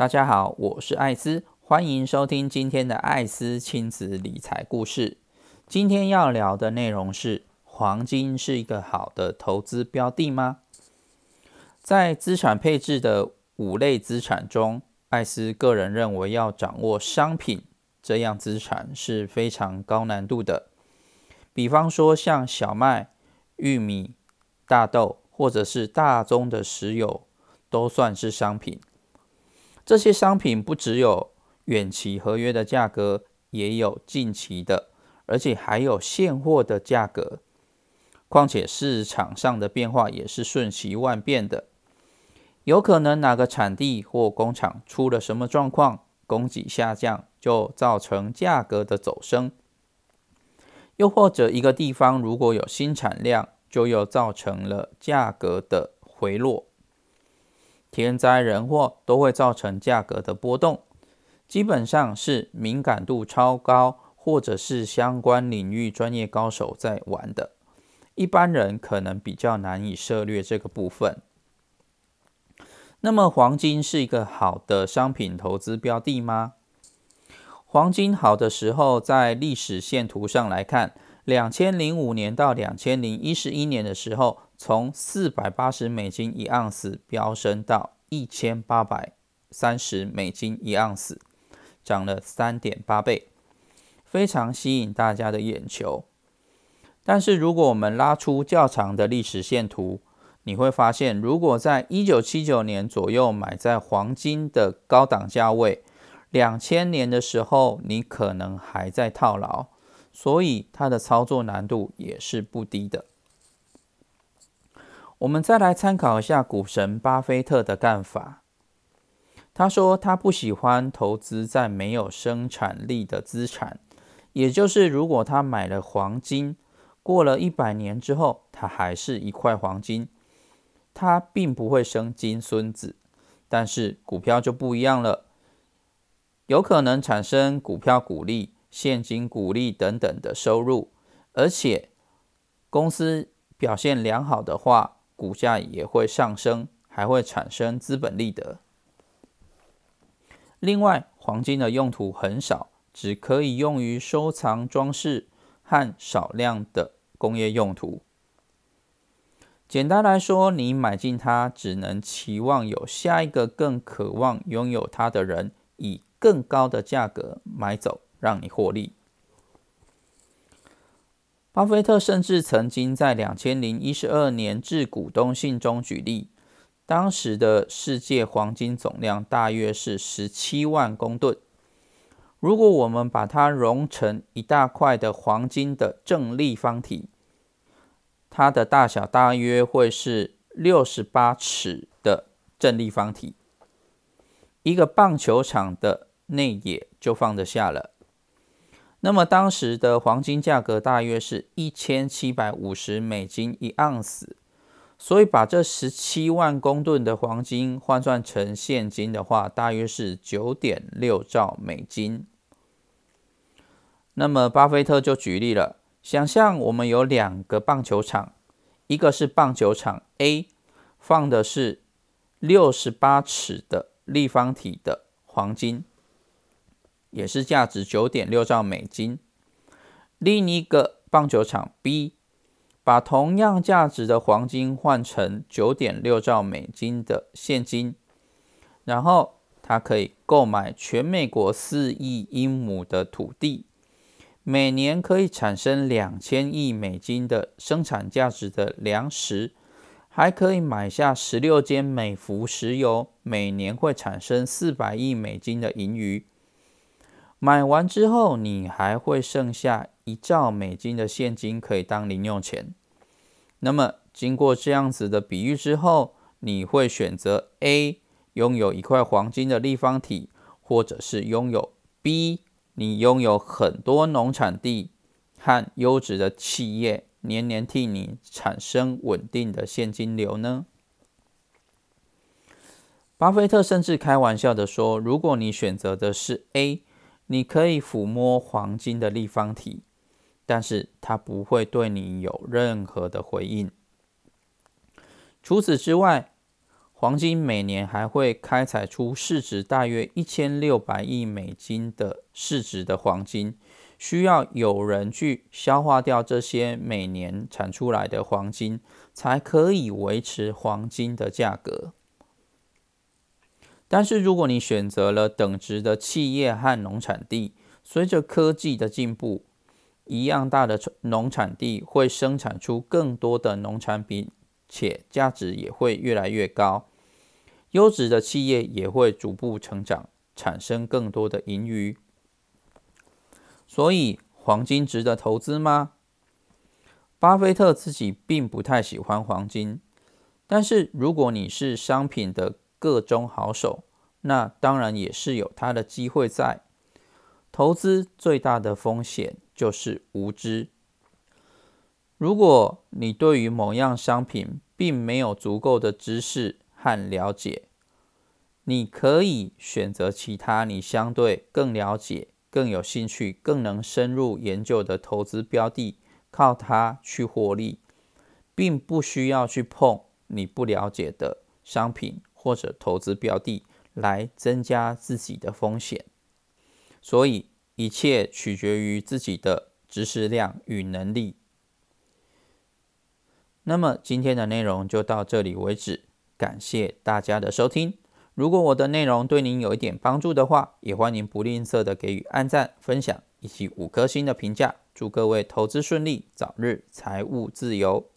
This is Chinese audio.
大家好，我是艾斯，欢迎收听今天的艾斯亲子理财故事。今天要聊的内容是：黄金是一个好的投资标的吗？在资产配置的五类资产中，艾斯个人认为要掌握商品这样资产是非常高难度的。比方说，像小麦、玉米、大豆，或者是大宗的石油，都算是商品。这些商品不只有远期合约的价格，也有近期的，而且还有现货的价格。况且市场上的变化也是瞬息万变的，有可能哪个产地或工厂出了什么状况，供给下降，就造成价格的走升；又或者一个地方如果有新产量，就又造成了价格的回落。天灾人祸都会造成价格的波动，基本上是敏感度超高，或者是相关领域专业高手在玩的，一般人可能比较难以涉略这个部分。那么，黄金是一个好的商品投资标的吗？黄金好的时候，在历史线图上来看，两千零五年到两千零一十一年的时候。从四百八十美金一盎司飙升到一千八百三十美金一盎司，涨了三点八倍，非常吸引大家的眼球。但是，如果我们拉出较长的历史线图，你会发现，如果在一九七九年左右买在黄金的高档价位，两千年的时候你可能还在套牢，所以它的操作难度也是不低的。我们再来参考一下股神巴菲特的干法。他说他不喜欢投资在没有生产力的资产，也就是如果他买了黄金，过了一百年之后，它还是一块黄金，它并不会生金孙子。但是股票就不一样了，有可能产生股票股利、现金股利等等的收入，而且公司表现良好的话。股价也会上升，还会产生资本利得。另外，黄金的用途很少，只可以用于收藏装饰和少量的工业用途。简单来说，你买进它，只能期望有下一个更渴望拥有它的人，以更高的价格买走，让你获利。巴菲特甚至曾经在两千零一十二年致股东信中举例，当时的世界黄金总量大约是十七万公吨。如果我们把它融成一大块的黄金的正立方体，它的大小大约会是六十八尺的正立方体，一个棒球场的内野就放得下了。那么当时的黄金价格大约是一千七百五十美金一盎司，所以把这十七万公吨的黄金换算成现金的话，大约是九点六兆美金。那么巴菲特就举例了，想象我们有两个棒球场，一个是棒球场 A，放的是六十八尺的立方体的黄金。也是价值九点六兆美金。另一个棒球场 B，把同样价值的黄金换成九点六兆美金的现金，然后它可以购买全美国四亿英亩的土地，每年可以产生两千亿美金的生产价值的粮食，还可以买下十六间美孚石油，每年会产生四百亿美金的盈余。买完之后，你还会剩下一兆美金的现金可以当零用钱。那么，经过这样子的比喻之后，你会选择 A 拥有一块黄金的立方体，或者是拥有 B 你拥有很多农产地和优质的企业，年年替你产生稳定的现金流呢？巴菲特甚至开玩笑的说，如果你选择的是 A。你可以抚摸黄金的立方体，但是它不会对你有任何的回应。除此之外，黄金每年还会开采出市值大约一千六百亿美金的市值的黄金，需要有人去消化掉这些每年产出来的黄金，才可以维持黄金的价格。但是，如果你选择了等值的企业和农产地，随着科技的进步，一样大的农产地会生产出更多的农产品，且价值也会越来越高。优质的企业也会逐步成长，产生更多的盈余。所以，黄金值得投资吗？巴菲特自己并不太喜欢黄金，但是如果你是商品的个中好手，那当然也是有它的机会在。投资最大的风险就是无知。如果你对于某样商品并没有足够的知识和了解，你可以选择其他你相对更了解、更有兴趣、更能深入研究的投资标的，靠它去获利，并不需要去碰你不了解的商品或者投资标的来增加自己的风险。所以，一切取决于自己的知识量与能力。那么，今天的内容就到这里为止，感谢大家的收听。如果我的内容对您有一点帮助的话，也欢迎不吝啬的给予按赞、分享以及五颗星的评价。祝各位投资顺利，早日财务自由！